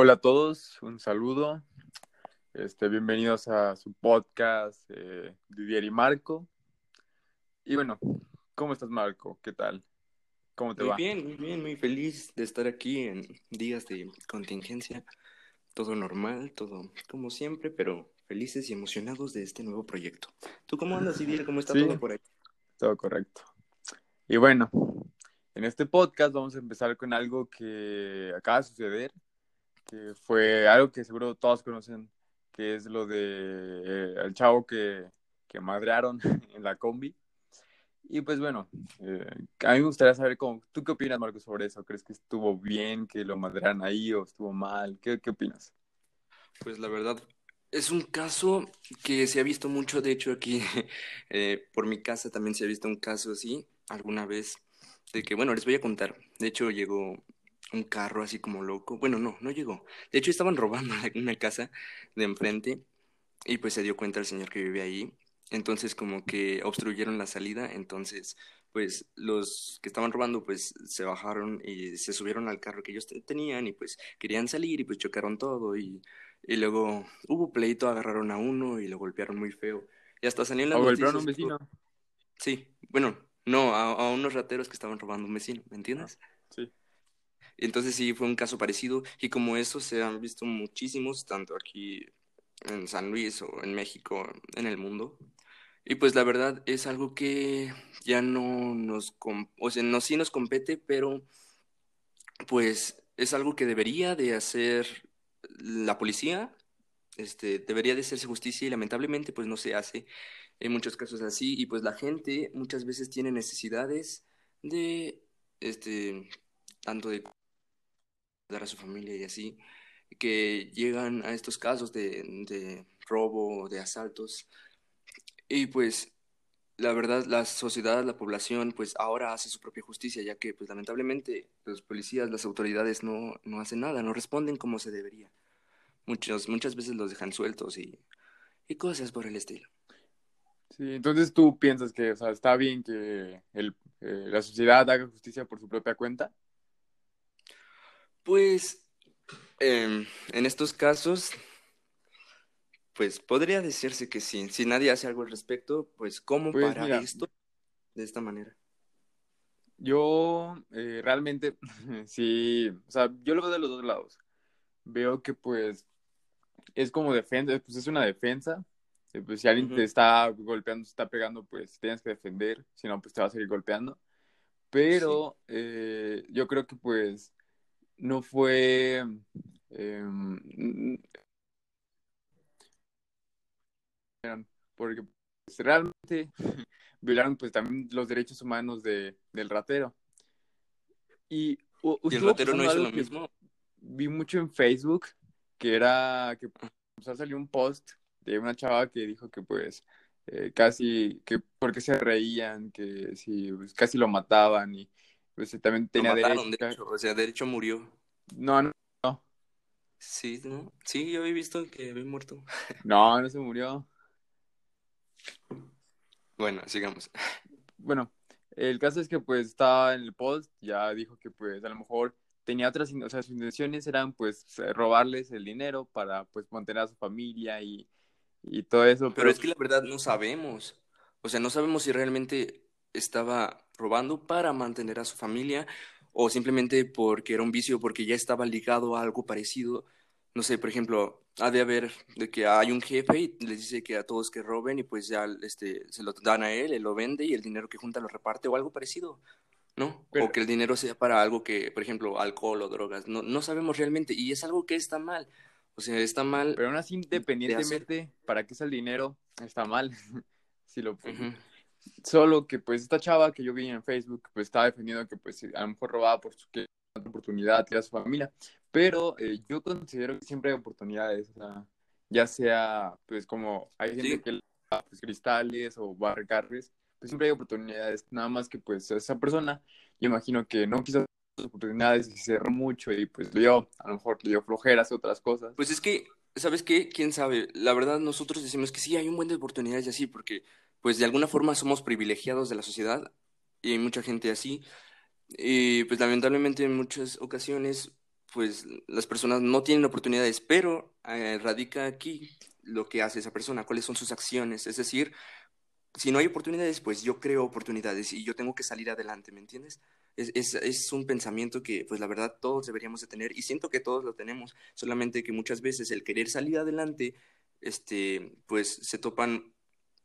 Hola a todos, un saludo. Este, bienvenidos a su podcast eh, Didier y Marco. Y bueno, ¿cómo estás Marco? ¿Qué tal? ¿Cómo te muy va? bien, muy bien, muy feliz de estar aquí en días de contingencia. Todo normal, todo como siempre, pero felices y emocionados de este nuevo proyecto. ¿Tú cómo andas, Didier? ¿Cómo está Sí. todo por ahí? Todo correcto. Y bueno, en este podcast vamos a empezar con algo que acaba de suceder, que fue algo que seguro todos conocen, que es lo de eh, el chavo que, que madrearon en la combi. Y pues bueno, eh, a mí me gustaría saber cómo, ¿tú qué opinas, Marco, sobre eso? ¿Crees que estuvo bien que lo madrearan ahí o estuvo mal? ¿Qué, qué opinas? Pues la verdad, es un caso que se ha visto mucho, de hecho aquí eh, por mi casa también se ha visto un caso así alguna vez, de que, bueno, les voy a contar. De hecho llegó un carro así como loco. Bueno, no, no llegó. De hecho estaban robando una casa de enfrente y pues se dio cuenta el señor que vive ahí. Entonces como que obstruyeron la salida, entonces pues los que estaban robando pues se bajaron y se subieron al carro que ellos te- tenían y pues querían salir y pues chocaron todo y, y luego hubo pleito, agarraron a uno y lo golpearon muy feo. Y hasta salió en las ¿O golpearon a un vecino? Sí, bueno, no, a, a unos rateros que estaban robando a un vecino, ¿me entiendes? Entonces sí, fue un caso parecido y como eso se han visto muchísimos, tanto aquí en San Luis o en México, en el mundo. Y pues la verdad es algo que ya no nos, o sea, no sí nos compete, pero pues es algo que debería de hacer la policía, este, debería de hacerse justicia y lamentablemente pues no se hace en muchos casos así y pues la gente muchas veces tiene necesidades de, este, tanto de dar a su familia y así, que llegan a estos casos de, de robo, de asaltos y pues la verdad, la sociedad, la población, pues ahora hace su propia justicia, ya que, pues lamentablemente, los policías, las autoridades no, no hacen nada, no responden como se debería. Muchos, muchas veces los dejan sueltos y, y cosas por el estilo. Sí, entonces tú piensas que, o sea, está bien que el, eh, la sociedad haga justicia por su propia cuenta. Pues, em, en estos casos, pues podría decirse que sí. Si nadie hace algo al respecto, pues ¿cómo Pues mira, esto de esta manera? yo eh, realmente, sí, o sea, yo lo veo de los dos lados. Veo que pues es como defensa, pues es una defensa. Eh, Pues si alguien te está golpeando, se está pegando, pues tienes que defender, si no, pues te va a seguir golpeando. Sí. Pero eh, yo creo que pues no fue... em, porque pues, realmente violaron pues también los derechos humanos de, del ratero. Y u- ¿Y el ratero no hizo lo mismo? vi mucho en Facebook, que era que salió un post de una chava que dijo que pues eh, casi, que porque se reían, que si pues, casi lo mataban y pues también Lo tenía mataron, derecho. de ca- hecho, o sea, de hecho murió. No, no, no, Sí, ¿no? Sí, yo había visto que había muerto. no, no se murió. Bueno, sigamos. Bueno, el caso es que pues estaba en el post, ya dijo que pues a lo mejor tenía otras, o sea, sus intenciones eran pues eh, robarles el dinero para pues mantener a su familia y, y todo eso, Pero pero es que la verdad no sabemos. O sea, no sabemos si realmente estaba robando para mantener a su familia o simplemente porque era un vicio, porque ya estaba ligado a algo parecido. No sé, por ejemplo, ha de haber de que hay un jefe y les dice que a todos que roben y pues ya este, se lo dan a él, él lo vende y el dinero que junta lo reparte o algo parecido, ¿no? O pero que el dinero sea para algo que, por ejemplo, alcohol o drogas. No, no sabemos realmente y es algo que está mal. O sea, está mal pero aún así independientemente para qué es el dinero, está mal. Si lo, Ujú. Solo que pues esta chava que yo vi en Facebook pues estaba defendiendo que pues a lo mejor robaba por su que oportunidad y a su familia, pero eh, yo considero que siempre hay oportunidades, o sea, ya sea pues como hay gente Sí, que le da, pues, cristales o barre carnes, pues siempre hay oportunidades, nada más que pues esa persona, yo imagino que no quiso las oportunidades y se cerró mucho y pues le dio, a lo mejor le dio flojeras otras cosas. Pues es que, ¿sabes qué? ¿Quién sabe? La verdad, nosotros decimos que sí, hay un buen de oportunidades y así, porque pues de alguna forma somos privilegiados de la sociedad y hay mucha gente así. Y pues lamentablemente en muchas ocasiones pues las personas no tienen oportunidades, pero eh, radica aquí lo que hace esa persona, cuáles son sus acciones. Es decir, si no hay oportunidades, pues yo creo oportunidades y yo tengo que salir adelante, ¿me entiendes? Es, es, es, un pensamiento que, pues la verdad, todos deberíamos de tener y siento que todos lo tenemos, solamente que muchas veces el querer salir adelante, este, pues se topan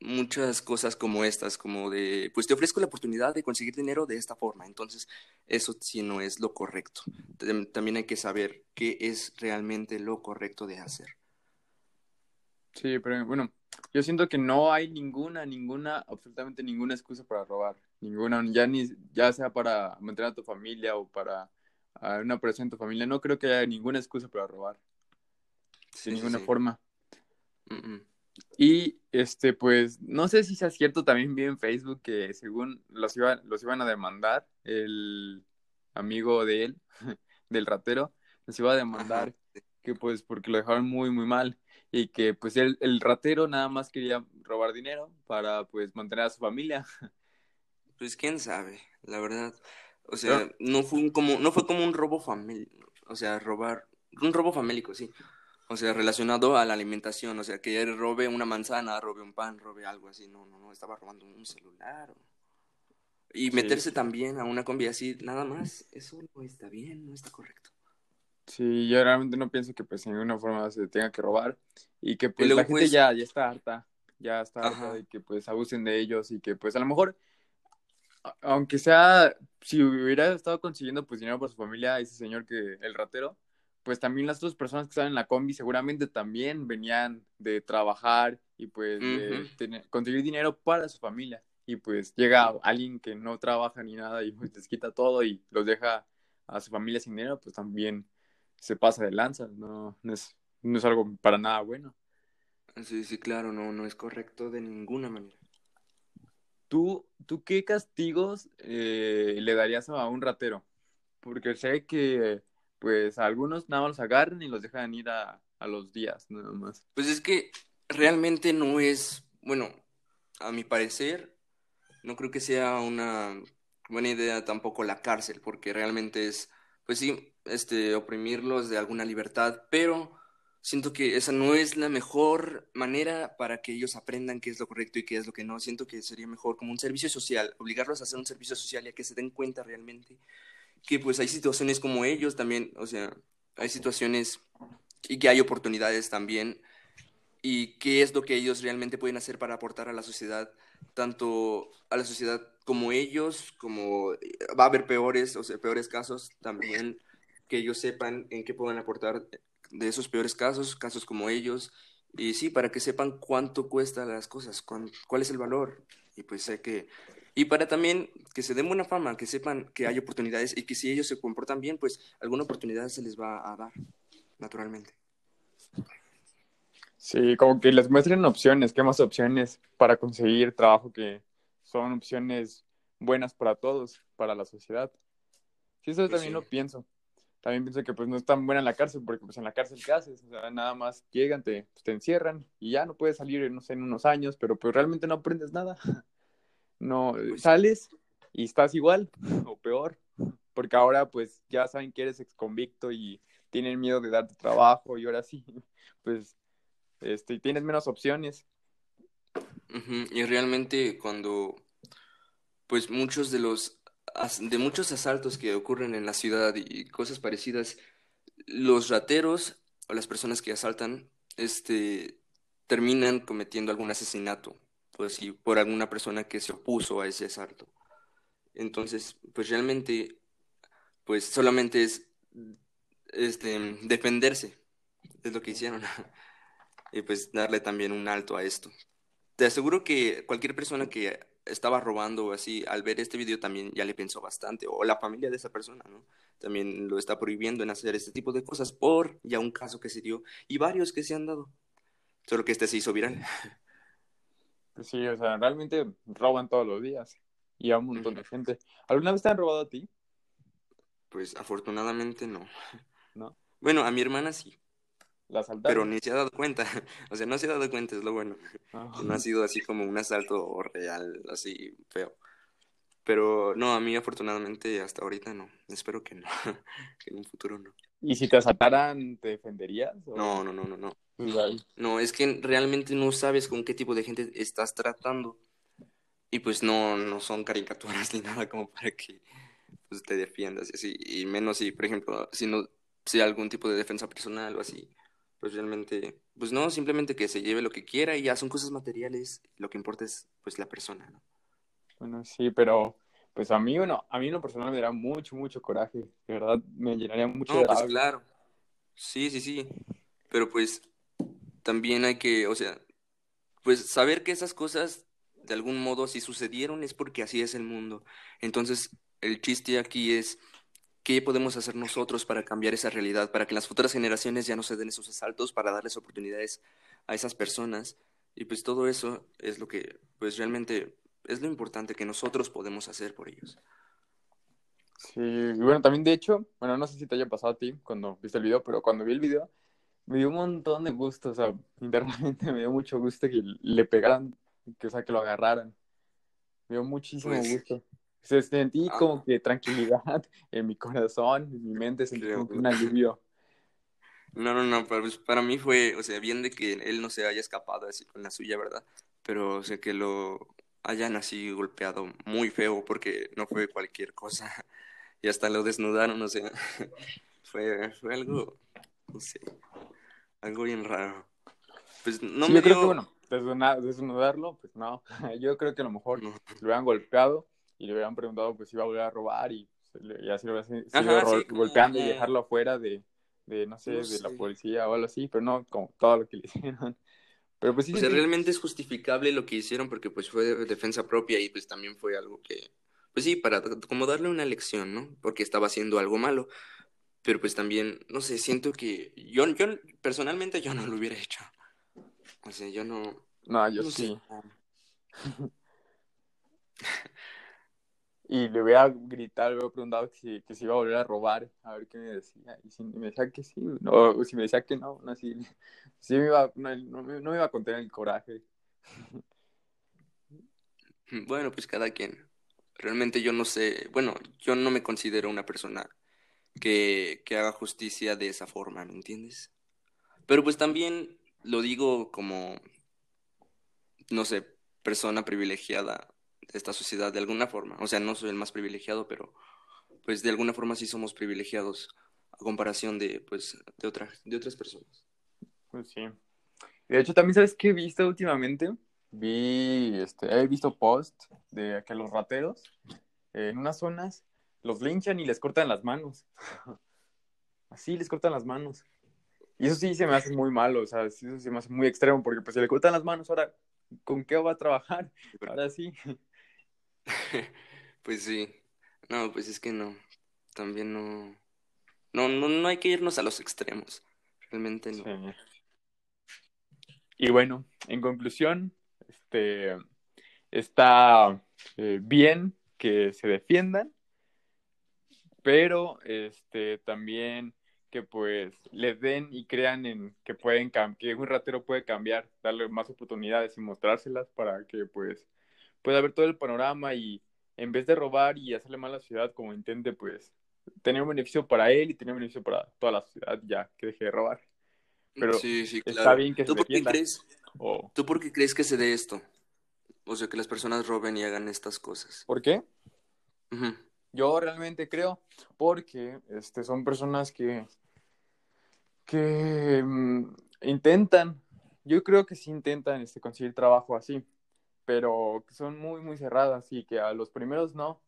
muchas cosas como estas, como de, pues te ofrezco la oportunidad de conseguir dinero de esta forma, entonces eso sí no es lo correcto. También hay que saber qué es realmente lo correcto de hacer. Sí, pero bueno, yo siento que no hay ninguna, ninguna, absolutamente ninguna excusa para robar. Ninguna, ya, ni, ya sea para mantener a tu familia o para una persona en tu familia, no creo que haya ninguna excusa para robar. de ninguna forma. Y este, pues, no sé si sea cierto, también vi en Facebook que según los, iba, los iban a demandar, el amigo de él, del ratero, los iba a demandar, que pues porque lo dejaron muy, muy mal y que pues el, el ratero nada más quería robar dinero para pues mantener a su familia. Pues quién sabe, la verdad. O sea, no, fue como no fue como un robo famélico, o sea, robar un robo famélico, sí. O sea, relacionado a la alimentación, o sea, que él robe una manzana, robe un pan, robe algo así, no, no, no, estaba robando un celular. Y meterse también a una combi así, nada más, eso no está bien, no está correcto. Sí, yo realmente no pienso que pues en ninguna forma se tenga que robar y que pues la gente pues ya, ya está harta, ya está harta de que pues abusen de ellos y que pues a lo mejor, aunque sea, si hubiera estado consiguiendo pues dinero para su familia, ese señor que, el ratero, pues también las otras personas que estaban en la combi seguramente también venían de trabajar y pues de conseguir dinero para su familia y pues llega alguien que no trabaja ni nada y pues les quita todo y los deja a su familia sin dinero, pues también se pasa de lanza, no, no, es, no es algo para nada bueno. Sí, sí, claro, no, no es correcto de ninguna manera. ¿Tú, tú qué castigos eh, le darías a un ratero? Porque sé que pues algunos nada más los agarran y los dejan ir a, a los días, nada más. Pues es que realmente no es, bueno, a mi parecer, no creo que sea una buena idea tampoco la cárcel, porque realmente es, pues sí, este, oprimirlos de alguna libertad, pero siento que esa no es la mejor manera para que ellos aprendan qué es lo correcto y qué es lo que no. Siento que sería mejor como un servicio social, obligarlos a hacer un servicio social y a que se den cuenta realmente que pues hay situaciones como ellos también, o sea, hay situaciones y que hay oportunidades también. Y qué es lo que ellos realmente pueden hacer para aportar a la sociedad, tanto a la sociedad como ellos, como va a haber peores, o sea, peores casos también que ellos sepan en qué pueden aportar de esos peores casos, casos como ellos, y sí, para que sepan cuánto cuesta las cosas, cuál es el valor, y pues sé que, y para también que se den buena fama, que sepan que hay oportunidades y que si ellos se comportan bien, pues alguna oportunidad se les va a dar, naturalmente. Sí, como que les muestren opciones, qué más opciones para conseguir trabajo que son opciones buenas para todos, para la sociedad. Sí, eso pues también lo pienso también pienso que pues no es tan buena en la cárcel, porque pues en la cárcel ¿qué haces? O sea, nada más llegan, te, pues, te encierran y ya no puedes salir, no sé, en unos años, pero pues realmente no aprendes nada. No, pues sales y estás igual o peor, porque ahora pues ya saben que eres ex convicto y tienen miedo de darte trabajo y ahora sí, pues este, tienes menos opciones. Y realmente cuando pues muchos de los de muchos asaltos que ocurren en la ciudad y cosas parecidas, los rateros o las personas que asaltan, este, terminan cometiendo algún asesinato, pues sí, por alguna persona que se opuso a ese asalto. Entonces, pues realmente, pues solamente es este, defenderse, es lo que hicieron, y pues darle también un alto a esto. Te aseguro que cualquier persona que estaba robando o así, al ver este video también ya le pensó bastante, o la familia de esa persona, ¿no? También lo está prohibiendo en hacer este tipo de cosas por ya un caso que se dio y varios que se han dado, solo que este se hizo viral. Sí, o sea, realmente roban todos los días y a un montón de gente. ¿Alguna vez te han robado a ti? Pues afortunadamente no. ¿No? Bueno, a mi hermana sí. Pero ni se ha dado cuenta. O sea, no se ha dado cuenta, es lo bueno. No ha sido así como un asalto real, así feo. Pero no, a mí afortunadamente hasta ahorita no. Espero que no, que en un futuro no. ¿Y si te asaltaran, te defenderías? o- No, no, no, no, no. No, es que realmente no sabes con qué tipo de gente estás tratando. Y pues no, no son caricaturas ni nada como para que pues, te defiendas y así. Y menos si, por ejemplo, si no, si algún tipo de defensa personal o así. Pues realmente, pues no, simplemente que se lleve lo que quiera y ya son cosas materiales. Lo que importa es pues la persona, ¿no? Bueno, sí, pero pues a mí, bueno, a mí en lo personal me daría mucho, mucho coraje. De verdad, me llenaría mucho No, de pues claro. Sí, sí, sí. Pero pues también hay que, o sea, pues saber que esas cosas de algún modo si sucedieron es porque así es el mundo. Entonces, el chiste aquí es qué podemos hacer nosotros para cambiar esa realidad, para que las futuras generaciones ya no se den esos asaltos, para darles oportunidades a esas personas. Y pues todo eso es lo que, pues realmente es lo importante que nosotros podemos hacer por ellos. Sí, y bueno, también de hecho, bueno, no sé si te haya pasado a ti cuando viste el video, pero cuando vi el video me dio un montón de gusto, o sea, internamente me dio mucho gusto que le pegaran, que, o sea, que lo agarraran. Me dio muchísimo Pues- gusto. O sea, sentí Ah. como que tranquilidad en mi corazón, en mi mente, sentí Creo como que que- un alivio. No, no, no, para, pues, para mí fue, o sea, bien de que él no se haya escapado así con la suya, ¿verdad? Pero, o sea, que lo hayan así golpeado muy feo porque no fue cualquier cosa. Y hasta lo desnudaron, o sea, fue, fue algo, no sé, algo bien raro. Pues no Sí, me yo creo dio... que, bueno, desnudar- desnudarlo, pues no. Yo creo que a lo mejor No. lo hubieran golpeado y le hubieran preguntado pues si iba a volver a robar y, y así lo hubieran sí, como, golpeando y eh, dejarlo afuera de, de, no sé, no de la sé. policía o algo así, pero no como todo lo que le hicieron. Pero pues sí, O sea, sí, realmente es justificable lo que hicieron porque pues fue de defensa propia y pues también fue algo que, pues sí, para como darle una lección, ¿no? Porque estaba haciendo algo malo. Pero pues también, no sé, siento que yo, yo personalmente yo no lo hubiera hecho. O sea, yo no, no, yo no sé. sí. Y le hubiera gritado, le hubiera preguntado que si, que si iba a volver a robar, a ver qué me decía. Y si me decía que sí, no, o si me decía que no, no, sí, sí me iba, no, no me, no me iba a contener el coraje. Bueno, pues cada quien. Realmente yo no sé, bueno, yo no me considero una persona que, que haga justicia de esa forma, ¿me entiendes? Pero pues también lo digo como, no sé, persona privilegiada de esta sociedad de alguna forma. O sea, no soy el más privilegiado, pero pues de alguna forma sí somos privilegiados a comparación de, pues, de otra, de otras personas. Pues sí. De hecho, también sabes qué he visto últimamente. Vi, este, he visto posts de que los rateros en unas zonas los linchan y les cortan las manos. Así les cortan las manos. Y eso sí se me hace muy malo, o sea, sí, eso se me hace muy extremo, porque pues si le cortan las manos, ahora, ¿con qué va a trabajar? Ahora sí. Pues sí. No, pues es que no. También no. No, no, no hay que irnos a los extremos. Realmente no. Sí. Y bueno, en conclusión, este, está eh, bien que se defiendan, pero este, también que pues les den y crean en que pueden que un ratero puede cambiar, darle más oportunidades y mostrárselas para que pues pueda ver todo el panorama y en vez de robar y hacerle mal a la ciudad, como intente pues tener un beneficio para él y tener un beneficio para toda la ciudad ya que deje de robar. Pero Sí, sí, está bien que se ¿Tú por qué crees? O- ¿Tú por qué crees que se dé esto? O sea, que las personas roben y hagan estas cosas. ¿Por qué? Yo realmente creo porque este, son personas que, que mm, intentan, yo creo que sí intentan este, conseguir trabajo así, pero que son muy, muy cerradas y que a los primeros no.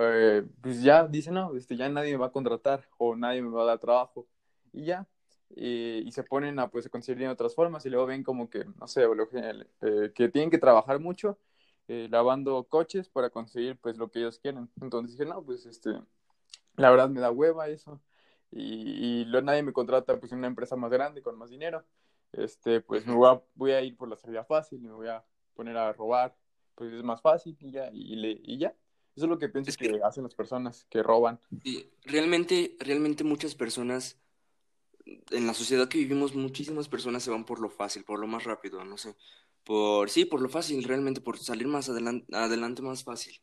Eh, pues ya dicen, no, este, ya nadie me va a contratar o nadie me va a dar trabajo y ya. Y, y se ponen a pues a conseguir de otras formas y luego ven como que, no sé, eh, que tienen que trabajar mucho eh, lavando coches para conseguir pues lo que ellos quieren. Entonces dije, no, pues este, la verdad me da hueva eso. Y, y luego nadie me contrata pues en una empresa más grande, con más dinero. Este, pues me voy a, voy a ir por la salida fácil, me voy a poner a robar, pues es más fácil y ya, y, le- y ya. Eso es lo que pienso Es que... que- hacen las personas que roban. Y realmente, realmente muchas personas, en la sociedad que vivimos, muchísimas personas se van por lo fácil, por lo más rápido, no sé. Por, sí, por lo fácil, realmente, por salir más adelante, adelante más fácil.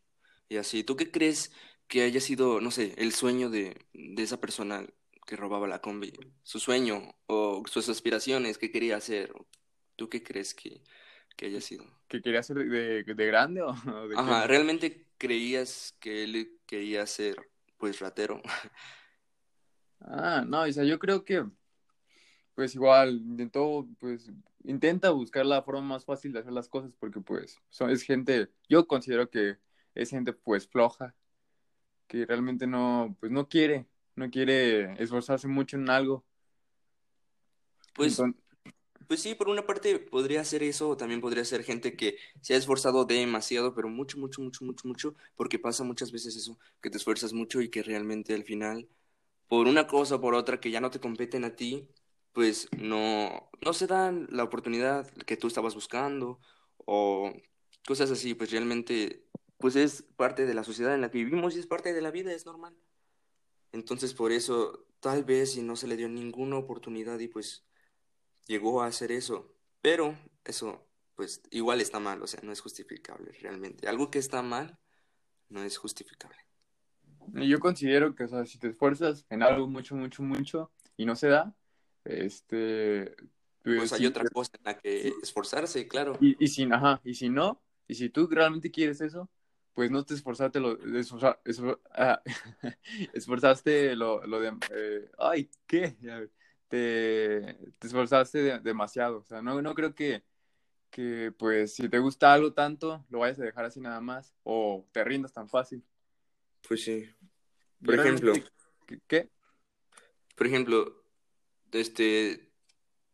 Y así, ¿tú qué crees que haya sido, no sé, el sueño de, de esa persona que robaba la combi? Su sueño o sus aspiraciones, ¿qué quería hacer? ¿Tú qué crees que, que haya sido? ¿Que quería ser de, de grande o de Ajá, qué? ¿realmente creías que él quería ser, pues, ratero? Ah, no, o sea, yo creo que, pues igual, intentó, pues, intenta buscar la forma más fácil de hacer las cosas porque, pues, son, es gente, yo considero que es gente, pues, floja, que realmente no, pues, no quiere, no quiere esforzarse mucho en algo. Pues, Entonces, pues sí, por una parte podría ser eso, o también podría ser gente que se ha esforzado demasiado, pero mucho, mucho, mucho, mucho, mucho, porque pasa muchas veces eso, que te esfuerzas mucho y que realmente al final, por una cosa o por otra que ya no te competen a ti, pues no, no se dan la oportunidad que tú estabas buscando, o cosas así, pues realmente, pues es parte de la sociedad en la que vivimos y es parte de la vida, es normal. Entonces, por eso, tal vez si no se le dio ninguna oportunidad y pues llegó a hacer eso, pero eso pues igual está mal, o sea, no es justificable realmente. Algo que está mal no es justificable. yo considero que, o sea, si te esfuerzas en algo mucho, mucho, mucho y no se da, este, pues Pues hay sí, otra cosa en la que esforzarse, claro. Y, y si, ajá, y si no, y si tú realmente quieres eso, pues no te esforzaste lo, esforza- esfor- ah, esforzaste lo, lo de, eh, ay, ¿qué? Te, te esforzaste de- demasiado, o sea, no, no creo que, que, pues, si te gusta algo tanto, lo vayas a dejar así nada más, o te rindas tan fácil. Pues sí. Yo Por ejemplo, qué? por ejemplo, este,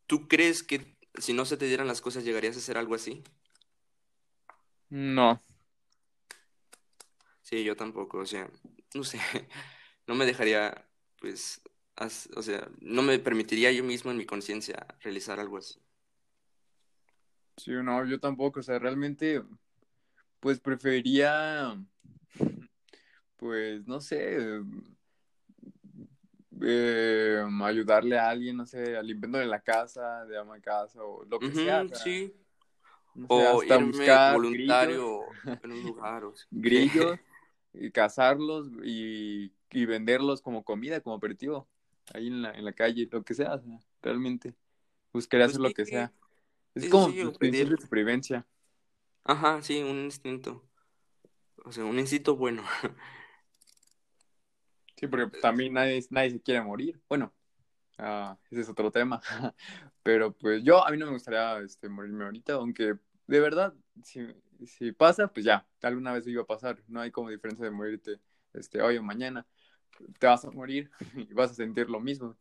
¿tú crees que si no se te dieran las cosas llegarías a hacer algo así? No, Sí, yo tampoco, o sea, no sé, no me dejaría, pues, as- o sea, no me permitiría yo mismo en mi conciencia realizar algo así. sí, no, yo tampoco, o sea, realmente, pues preferiría, pues, no sé, eh, ayudarle a alguien, no sé, de la casa, de ama casa o lo que sea, o sí. no hasta irme buscar grillos, voluntario en un lugar. O sea, grillos y cazarlos y, y venderlos como comida, como aperitivo, ahí en la, en la calle, lo que sea, realmente buscaría Pues hacer lo que sea. Es sí, como sí, pedir. de supervivencia. Ajá, sí, un instinto. O sea, un instinto bueno. Sí, porque también nadie, nadie se quiere morir. Bueno, ah, ese es otro tema. Pero pues yo, a mí no me gustaría este, morirme ahorita, aunque de verdad, si, si pasa, pues ya, alguna vez iba a pasar. No hay como diferencia de morirte este, hoy o mañana. Te vas a morir y vas a sentir lo mismo.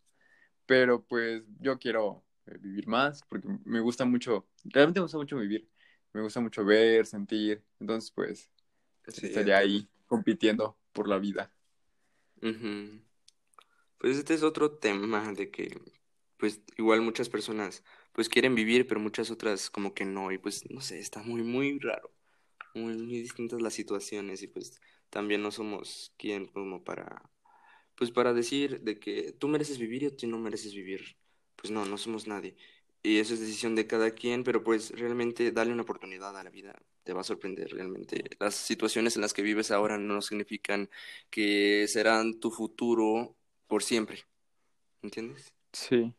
Pero pues yo quiero eh, vivir más porque me gusta mucho, realmente me gusta mucho vivir. Me gusta mucho ver, sentir. Entonces, pues Sí, estaría ahí compitiendo por la vida. Pues este es otro tema de que, pues igual muchas personas, pues quieren vivir, pero muchas otras como que no. Y pues, no sé, está muy, muy raro. Muy, muy distintas las situaciones y pues también no somos quien como para pues para decir de que tú mereces vivir y tú no mereces vivir. Pues no, no somos nadie. Y eso es decisión de cada quien, pero pues realmente darle una oportunidad a la vida te va a sorprender realmente. Las situaciones en las que vives ahora no significan que serán tu futuro por siempre, ¿entiendes? Sí.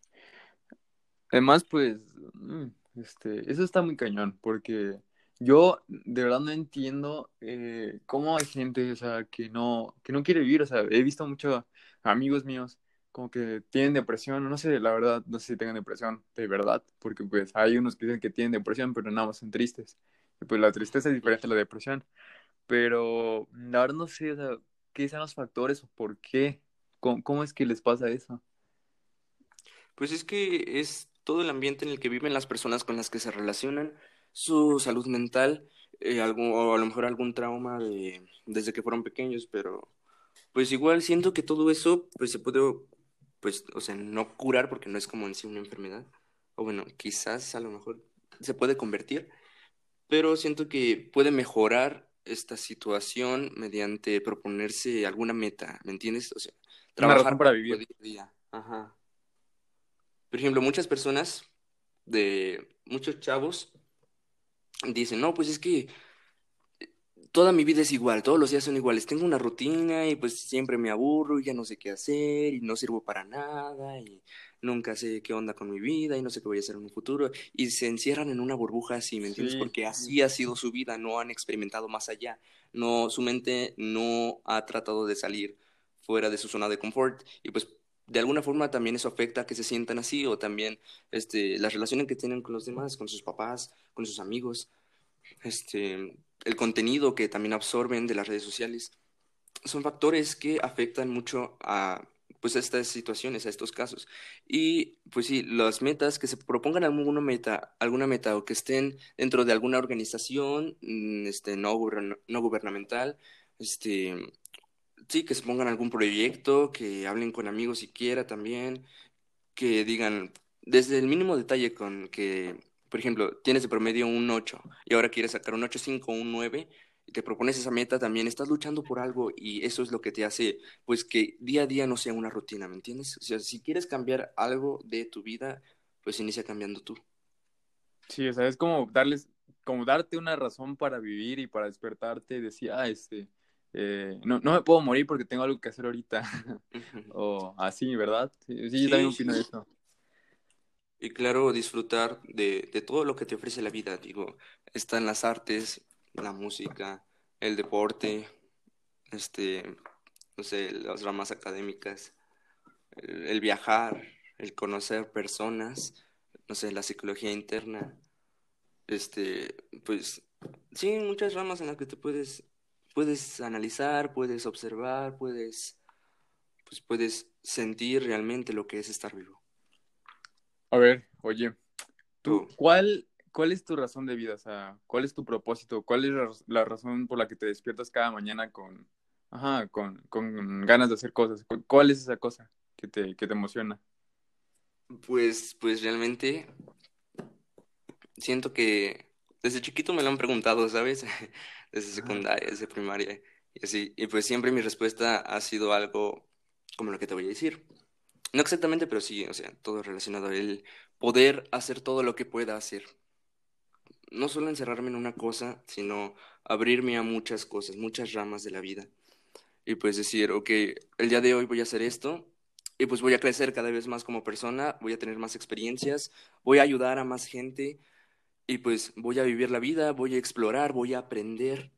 Además, pues, mm, este, eso está muy cañón, porque yo de verdad no entiendo eh, cómo hay gente, o sea, que no, que no quiere vivir, o sea, he visto muchos amigos míos como que tienen depresión, no sé, la verdad, no sé si tengan depresión, de verdad, porque pues hay unos que dicen que tienen depresión, pero nada más son tristes, y pues la tristeza es diferente a la depresión, pero la verdad no sé, qué sean los factores o por qué, cómo, es que les pasa eso. Pues es que es todo el ambiente en el que viven las personas con las que se relacionan, su salud mental, eh, o a lo mejor algún trauma de, desde que fueron pequeños, pero pues igual siento que todo eso pues se puede, pues, o sea, no curar porque no es como en sí una enfermedad, o bueno, quizás a lo mejor se puede convertir, pero siento que puede mejorar esta situación mediante proponerse alguna meta, ¿me entiendes? O sea, trabajar para vivir. día a día. Ajá. Por ejemplo, muchas personas de muchos chavos dicen, no, pues es que toda mi vida es igual, todos los días son iguales. Tengo una rutina y pues siempre me aburro y ya no sé qué hacer y no sirvo para nada y nunca sé qué onda con mi vida y no sé qué voy a hacer en un futuro. Y se encierran en una burbuja así, ¿me entiendes? Sí, Porque así ha sido su vida, no han experimentado más allá. No, su mente no ha tratado de salir fuera de su zona de confort y pues de alguna forma también eso afecta a que se sientan así o también este, las relaciones que tienen con los demás, con sus papás, con sus amigos este, el contenido que también absorben de las redes sociales, son factores que afectan mucho a pues a estas situaciones, a estos casos. Y pues sí, las metas que se propongan alguna meta, alguna meta o que estén dentro de alguna organización mm, este, no, no gubernamental, este, sí, que se pongan algún proyecto, que hablen con amigos siquiera también, que digan, desde el mínimo detalle con que por ejemplo, tienes de promedio un 8 y ahora quieres sacar un 8.5 o un 9 y te propones esa meta también, estás luchando por algo y eso es lo que te hace, pues que día a día no sea una rutina, ¿me entiendes? O sea, si quieres cambiar algo de tu vida, pues inicia cambiando tú. Sí, o sea, es como darles, como darte una razón para vivir y para despertarte y decir, ah, este, eh, no, no me puedo morir porque tengo algo que hacer ahorita. o así, ¿verdad? Sí, sí, yo también opino sí. eso. Y claro, disfrutar de, de todo lo que te ofrece la vida, digo, están las artes, la música, el deporte, este, no sé, las ramas académicas, el, el viajar, el conocer personas, no sé, la psicología interna, este, pues, sí, muchas ramas en las que te puedes, puedes analizar, puedes observar, puedes, pues puedes sentir realmente lo que es estar vivo. A ver, oye, tú, ¿cuál, cuál es tu razón de vida? O sea, ¿cuál es tu propósito? ¿Cuál es la, razón por la que te despiertas cada mañana con, ajá, con, con ganas de hacer cosas? ¿Cu- ¿Cuál es esa cosa que te, que te emociona? pues, pues realmente siento que desde chiquito me lo han preguntado, ¿sabes? Desde secundaria, desde primaria y así. Y pues siempre mi respuesta ha sido algo como lo que te voy a decir. No exactamente, pero sí, o sea, todo relacionado a el poder hacer todo lo que pueda hacer. No solo encerrarme en una cosa, sino abrirme a muchas cosas, muchas ramas de la vida. Y pues decir, ok, el día de hoy voy a hacer esto y pues voy a crecer cada vez más como persona, voy a tener más experiencias, voy a ayudar a más gente y pues voy a vivir la vida, voy a explorar, voy a aprender.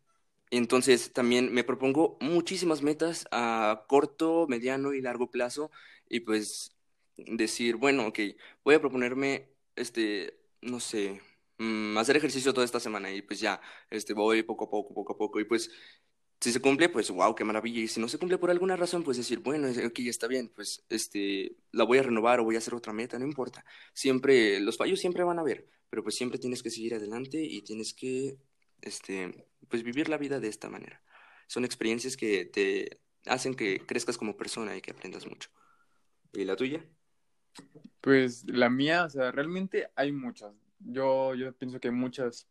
Entonces también me propongo muchísimas metas a corto, mediano y largo plazo y pues decir, bueno, ok, voy a proponerme, este, no sé, mm, hacer ejercicio toda esta semana y pues ya, este, voy poco a poco, poco a poco y pues si se cumple, pues wow, qué maravilla. Y si no se cumple por alguna razón, pues decir, bueno, ok, está bien, pues este, la voy a renovar o voy a hacer otra meta, no importa. Siempre, los fallos siempre van a haber, pero pues siempre tienes que seguir adelante y tienes que, este, pues vivir la vida de esta manera. Son experiencias que te hacen que crezcas como persona y que aprendas mucho. ¿Y la tuya? Pues la mía, o sea, realmente hay muchas. Yo, yo pienso que hay muchas.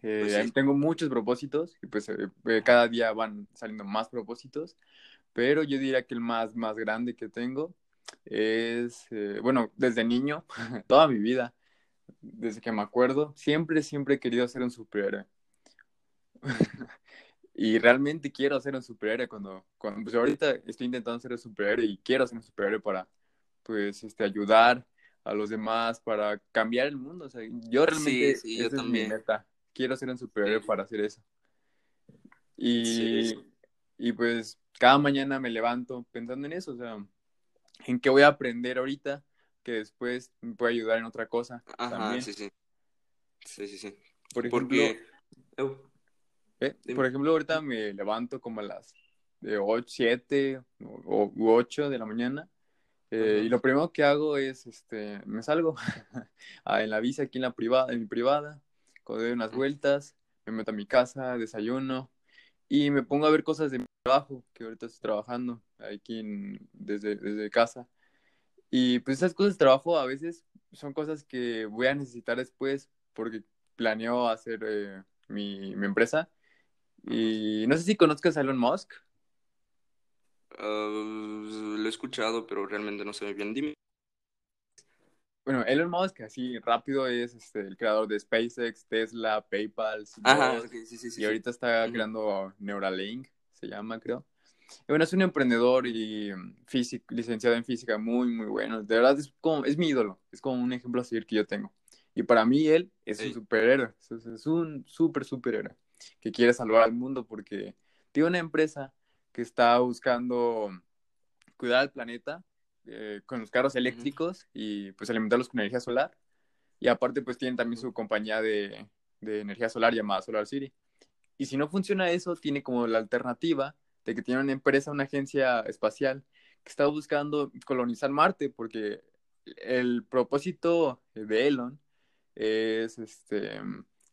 Pues eh, sí. tengo muchos propósitos y pues eh, eh, cada día van saliendo más propósitos, pero yo diría que el más, más grande que tengo es, eh, bueno, desde niño, toda mi vida, desde que me acuerdo, siempre, siempre he querido ser un superhéroe. Y realmente quiero ser un superhéroe cuando, cuando pues ahorita estoy intentando ser un superhéroe y quiero ser un superhéroe para, pues, este, ayudar a los demás, para cambiar el mundo. O sea, yo realmente, sí, yo es mi meta. Quiero ser un superhéroe Sí, para hacer eso. Y, y pues cada mañana me levanto pensando en eso, o sea, en qué voy a aprender ahorita que después me puede ayudar en otra cosa Ajá, también. sí, sí. Sí, sí, sí. Por ejemplo, Porque, ¿eh? Por ejemplo, ahorita me levanto como a las de 8, 7 o u 8 de la mañana eh, y lo primero que hago es, este, me salgo en la bici aquí en la privada, en mi privada, doy unas vueltas, me meto a mi casa, desayuno y me pongo a ver cosas de mi trabajo, que ahorita estoy trabajando aquí en- desde, desde casa. Y pues esas cosas de trabajo a veces son cosas que voy a necesitar después porque planeo hacer eh, mi, mi empresa. Y no sé si conozcas a Elon Musk. Ah, lo he escuchado, pero realmente no sé muy bien. Dime. bueno, Elon Musk, así rápido, es este, el creador de SpaceX, Tesla, PayPal, Ajá, sí, sí, sí, y ahorita está creando Neuralink, se llama, creo. Y bueno, es un emprendedor y mm, físico, licenciado en física muy, muy bueno. De verdad es como, es mi ídolo, es como un ejemplo a seguir que yo tengo. Y para mí él es un superhéroe, es, un super superhéroe que quiere salvar al mundo porque tiene una empresa que está buscando cuidar al planeta eh, con los carros eléctricos y pues alimentarlos con energía solar. Y aparte pues tienen también su compañía de, de energía solar llamada Solar City. Y si no funciona eso, tiene como la alternativa de que tiene una empresa, una agencia espacial que está buscando colonizar Marte porque el propósito de Elon es este,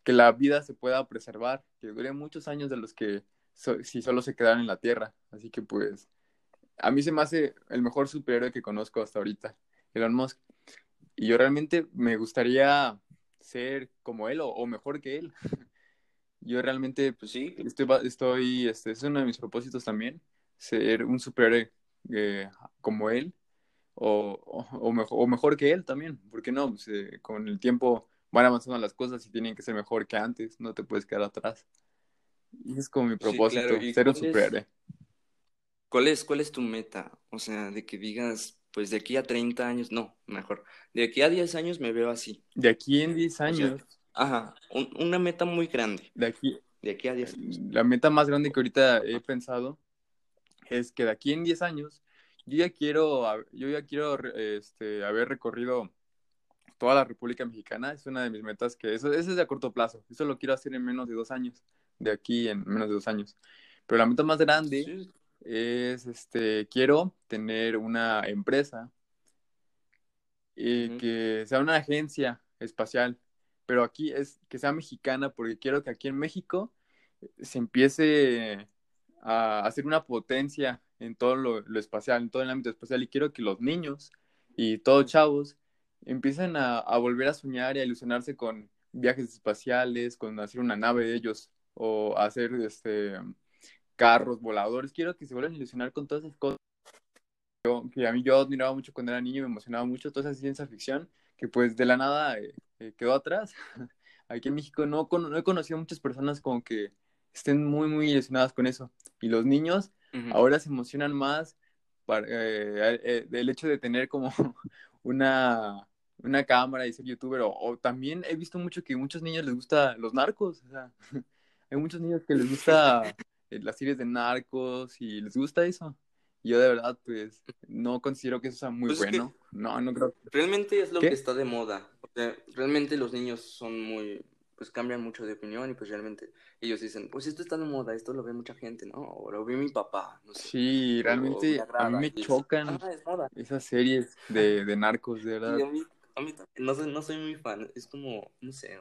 que la vida se pueda preservar, que dure muchos años de los que si solo se quedaran en la Tierra. Así que pues a mí se me hace el mejor superhéroe que conozco hasta ahorita, Elon Musk. Y yo realmente me gustaría ser como él o, mejor que él. Yo realmente, pues sí, estoy, estoy este, es uno de mis propósitos también, ser un superhéroe eh, como él o, o, mejor, o mejor que él también, ¿por qué no? Pues, eh, con el tiempo van avanzando las cosas y tienen que ser mejor que antes, no te puedes quedar atrás. Y es como mi propósito, ser un superhéroe. ¿Cuál es, ¿Cuál es tu meta? O sea, de que digas, pues de aquí a 30 años, no, mejor, de aquí a 10 años me veo así. De aquí en 10 años. ajá, una meta muy grande. De aquí. De aquí a 10 años. La meta más grande que ahorita he pensado es que de aquí en 10 años yo ya quiero, yo ya quiero este, haber recorrido toda la República Mexicana. Es una de mis metas que eso, eso es de a corto plazo. Eso lo quiero hacer en menos de dos años. De aquí en menos de dos años. Pero la meta más grande es, este, quiero tener una empresa y que sea una agencia espacial, pero aquí es que sea mexicana porque quiero que aquí en México se empiece a hacer una potencia en todo lo, espacial, en todo el ámbito espacial y quiero que los niños y todos chavos empiecen a, a volver a soñar y a ilusionarse con viajes espaciales, con hacer una nave de ellos o hacer este carros voladores. Quiero que se vuelvan a ilusionar con todas esas cosas. que a mí yo admiraba mucho cuando era niño, me emocionaba mucho toda esa ciencia ficción, que pues de la nada eh, eh, quedó atrás. Aquí en México no, no he conocido muchas personas como que estén muy, muy ilusionadas con eso. Y los niños ahora se emocionan más para, eh, del hecho de tener como una, una cámara y ser youtuber. O, o, también he visto mucho que a muchos niños les gusta los narcos. O sea, hay muchos niños que les gusta eh, las series de narcos y les gusta eso. Yo de verdad, pues, no considero que eso sea muy pues bueno. No, no creo. Realmente es lo que está de moda. realmente los niños son muy, pues cambian mucho de opinión y pues realmente ellos dicen, pues esto está de moda, esto lo ve mucha gente, ¿no? O lo ve mi papá, no sé. Sí, realmente a mí me chocan ah, esas series de, de narcos, de verdad. a mí, a mí no, soy, no soy muy fan, es como, no sé,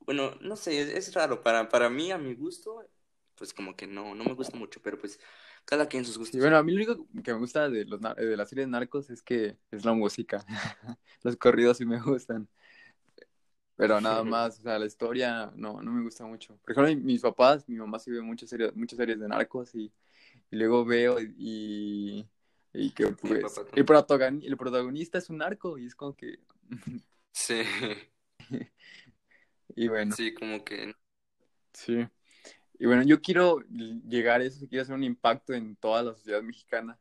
bueno, no sé, es, es raro, para, para mí, a mi gusto, pues como que no, no me gusta mucho, pero pues cada quien sus gustos. Y bueno, a mí lo único que me gusta de, los, de la serie de Narcos es que es la música. los corridos sí me gustan. Pero nada más, o sea, la historia no, no me gusta mucho. Por ejemplo, mis papás, mi mamá sí ve muchas series, muchas series de narcos y, luego veo y, y que pues el, el protagonista es un narco y es como que... sí. y bueno. Sí, como que... Sí. Y bueno, yo quiero llegar a eso, quiero hacer un impacto en toda la sociedad mexicana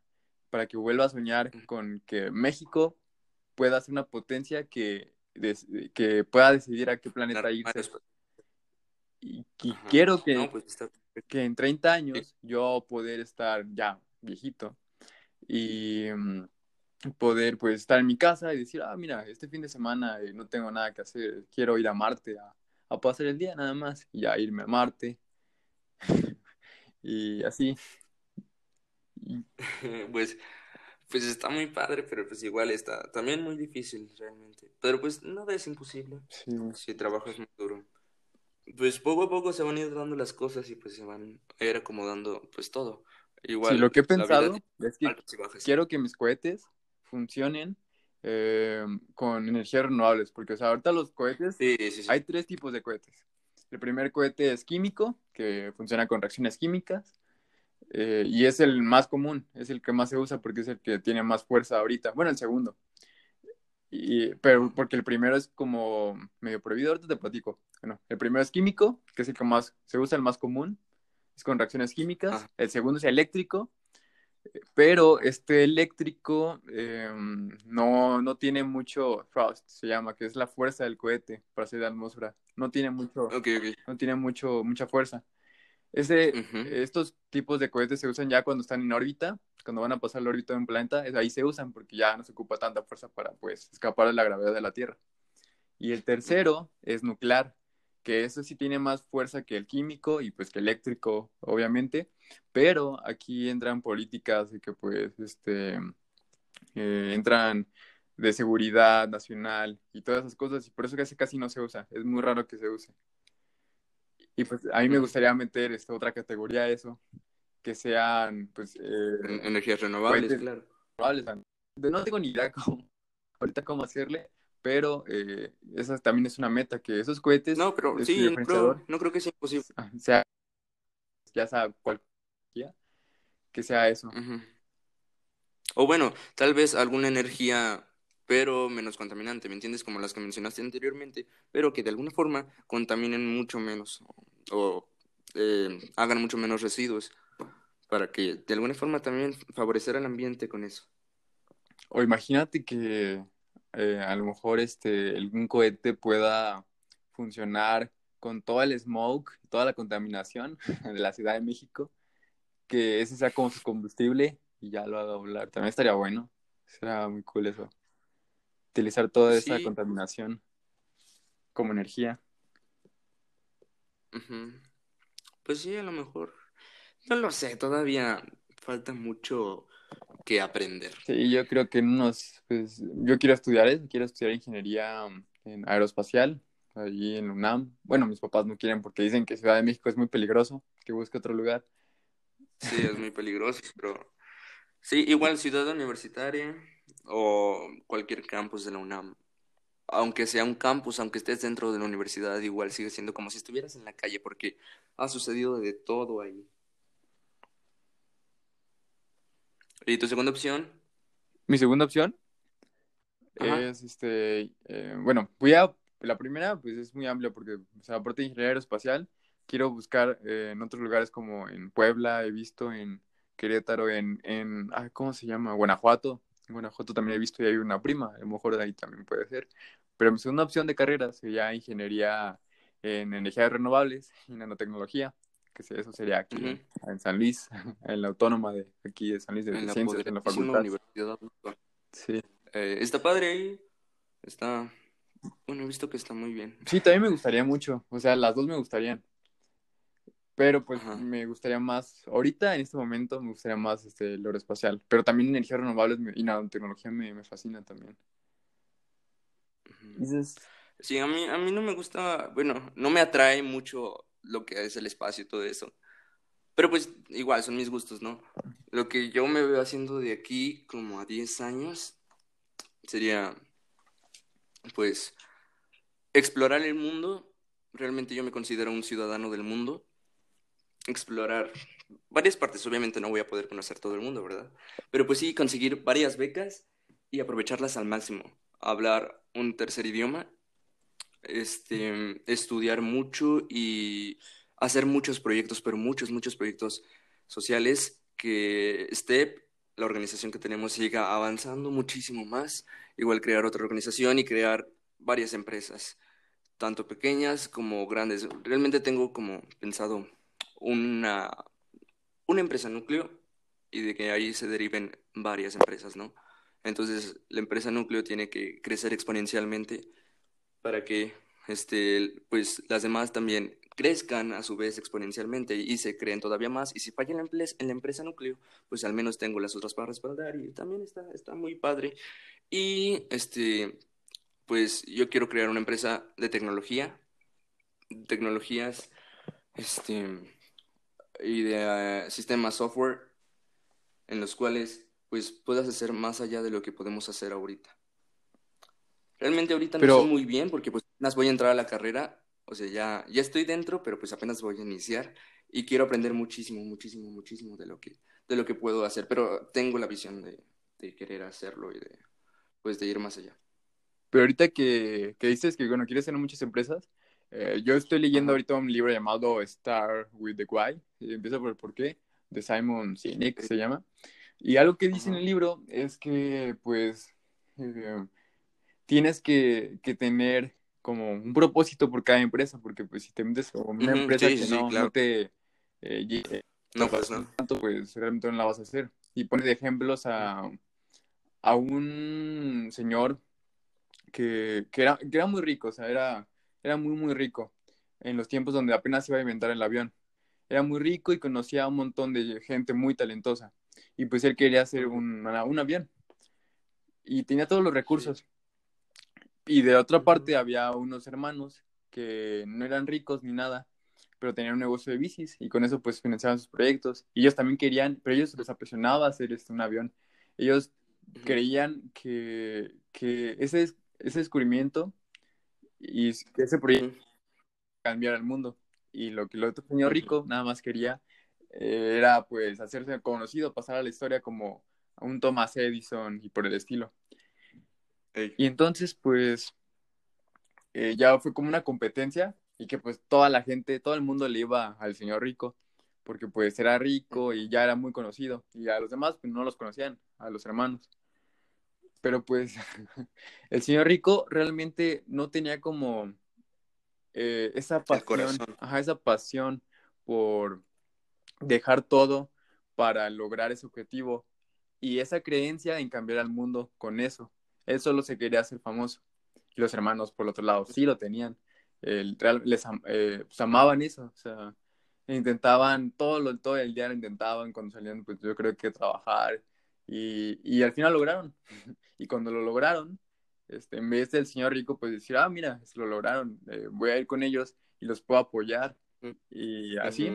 para que vuelva a soñar con que México pueda ser una potencia que, que pueda decidir a qué planeta irse. Y, quiero que, pues, que en 30 años yo poder estar ya viejito y mm, poder pues estar en mi casa y decir, ah, mira, este fin de semana eh, no tengo nada que hacer, quiero ir a Marte a, a pasar el día nada más y ya irme a Marte y así. Pues, pues está muy padre, pero pues igual está también muy difícil realmente. Pero pues nada es imposible si trabajas muy duro. Pues poco a poco se van a ir dando las cosas y pues se van a ir acomodando pues todo. Igual. lo que he pensado es que quiero que mis cohetes funcionen eh, con energías renovables, porque o sea, ahorita los cohetes, hay tres tipos de cohetes. El primer cohete es químico, que funciona con reacciones químicas, eh, y es el más común, es el que más se usa porque es el que tiene más fuerza ahorita. Bueno, el segundo. Y, pero porque el primero es como medio prohibido, ahorita te platico. Bueno, el primero es químico, que es el que más se usa, el más común, es con reacciones químicas. Ah. El segundo es eléctrico, pero este eléctrico eh, no, no tiene mucho thrust, se llama, que es la fuerza del cohete para hacer la atmósfera. No tiene mucho, no tiene mucho, mucha fuerza. Ese. Estos tipos de cohetes se usan ya cuando están en órbita, cuando van a pasar la órbita de un planeta, ahí se usan porque ya no se ocupa tanta fuerza para pues escapar de la gravedad de la Tierra. Y el tercero es nuclear, que eso sí tiene más fuerza que el químico y pues que eléctrico, obviamente, pero aquí entran políticas de que pues este eh, entran de seguridad nacional y todas esas cosas y por eso casi casi no se usa, es muy raro que se use. Y pues a mí me gustaría meter esta otra categoría a eso, que sean pues eh, En- Energías renovables, claro. renovables. No tengo ni idea cómo, ahorita cómo hacerle, pero eh, esa también es una meta, que esos cohetes, No, pero de sí, no no creo que sea imposible. ah, sea, ya sea cualquier que sea eso. O bueno, tal vez alguna energía, pero menos contaminante, ¿me entiendes? Como las que mencionaste anteriormente, pero que de alguna forma contaminen mucho menos o, o, eh, hagan mucho menos residuos, para que de alguna forma también favorecer al ambiente con eso. O imagínate que eh, a lo mejor este, algún cohete pueda funcionar con todo el smoke, toda la contaminación de la Ciudad de México, que ese sea como su combustible y ya lo haga volar. También estaría bueno. Será muy cool eso. Utilizar toda esa Sí. contaminación como energía. Pues sí, a lo mejor. No lo sé, todavía falta mucho que aprender. Sí, yo creo que en unos, pues, yo quiero estudiar eso, quiero estudiar ingeniería en aeroespacial, allí en UNAM. Bueno, mis papás no quieren porque dicen que Ciudad de México es muy peligroso, que busque otro lugar. Sí, es muy peligroso, pero sí, igual ciudad universitaria o cualquier campus de la UNAM. Aunque sea un campus, aunque estés dentro de la universidad, igual sigue siendo como si estuvieras en la calle, porque ha sucedido de todo ahí. ¿Y tu segunda opción? Mi segunda opción Ajá. es, este, eh, bueno, voy a, la primera, pues es muy amplia porque, o sea, aparte de ingeniería aeroespacial, quiero buscar eh, en otros lugares como en Puebla, he visto en Querétaro, en, en, ah, ¿cómo se llama? Guanajuato. En Guanajuato también he visto y hay una prima, a lo mejor de ahí también puede ser. Pero mi segunda opción de carrera sería ingeniería en energías renovables y nanotecnología, que eso sería aquí en San Luis, en la autónoma de aquí de San Luis de En la Ciencias, en la facultad. Universidad. Sí. Eh, está padre ahí. Está. Bueno, he visto que está muy bien. Sí, también me gustaría mucho. O sea, las dos me gustarían. Pero pues Ajá. me gustaría más, ahorita en este momento me gustaría más este, el aeroespacial. Pero también energías renovables y nanotecnología me, me fascina también. Dices, Sí, a mí, a mí no me gusta, bueno, no me atrae mucho lo que es el espacio y todo eso. Pero pues igual, son mis gustos, ¿no? Lo que yo me veo haciendo de aquí como a 10 años sería, pues, explorar el mundo. Realmente yo me considero un ciudadano del mundo. Explorar varias partes. Obviamente no voy a poder conocer todo el mundo, ¿verdad? Pero pues sí, conseguir varias becas y aprovecharlas al máximo. Hablar un tercer idioma este, estudiar mucho y hacer muchos proyectos, pero muchos, muchos proyectos sociales que STEP, la organización que tenemos, siga avanzando muchísimo más. Igual crear otra organización y crear varias empresas, tanto pequeñas como grandes. Realmente tengo como pensado una, una empresa núcleo y de que ahí se deriven varias empresas, ¿no? Entonces, la empresa núcleo tiene que crecer exponencialmente para que este, pues, las demás también crezcan a su vez exponencialmente y se creen todavía más. Y si falla en la, en la empresa núcleo, pues al menos tengo las otras para respaldar y también está, está muy padre. Y este, pues yo quiero crear una empresa de tecnología, tecnologías este, y de eh, sistemas software en los cuales pues puedas hacer más allá de lo que podemos hacer ahorita. Realmente ahorita no Pero- sé muy bien porque pues apenas voy a entrar a la carrera, o sea, ya, ya estoy dentro, pero pues apenas voy a iniciar y quiero aprender muchísimo, muchísimo, muchísimo de lo que, de lo que puedo hacer, pero tengo la visión de, de querer hacerlo y de, pues de ir más allá. Pero ahorita que, que dices que, bueno, quieres tener muchas empresas, eh, yo estoy leyendo ahorita un libro llamado Star with the Why, y empieza por el por qué, de Simon Sinek se llama. Y algo que dice en el libro es que, pues, eh, tienes que, que, tener como un propósito por cada empresa, porque pues si te metes con una empresa que no, no, te eh, no, pues, no. tanto, pues realmente no la vas a hacer. Y pone de ejemplos a, a un señor que, que, era, que era muy rico, o sea, era, era muy, muy rico en los tiempos donde apenas iba a inventar el avión. Era muy rico y conocía a un montón de gente muy talentosa. Y pues él quería hacer un, un avión. Y tenía todos los recursos. Y de otra parte había unos hermanos que no eran ricos ni nada, pero tenían un negocio de bicis y con eso pues financiaban sus proyectos. Y ellos también querían, pero ellos les apasionaba hacer este, un avión. Ellos creían que, que ese, ese descubrimiento y que ese proyecto cambiara el mundo. Y lo que el otro señor rico nada más quería eh, era pues hacerse conocido, pasar a la historia como un Thomas Edison y por el estilo. Y entonces, pues, eh, ya fue como una competencia y que pues toda la gente, todo el mundo le iba al señor rico, porque pues era rico y ya era muy conocido, y a los demás pues no los conocían, a los hermanos. Pero pues el señor rico realmente no tenía como eh, esa pasión, ajá, esa pasión por dejar todo para lograr ese objetivo y esa creencia en cambiar al mundo con eso. Él solo se quería hacer famoso. Y los hermanos, por el otro lado, sí lo tenían. El, les eh, pues, amaban eso. O sea, intentaban, todo, lo, todo el día lo intentaban cuando salían, pues yo creo que trabajar. Y, y al final lograron. y cuando lo lograron, este, en vez del señor rico, pues decir, ah, mira, se lo lograron, eh, voy a ir con ellos y los puedo apoyar. Y así.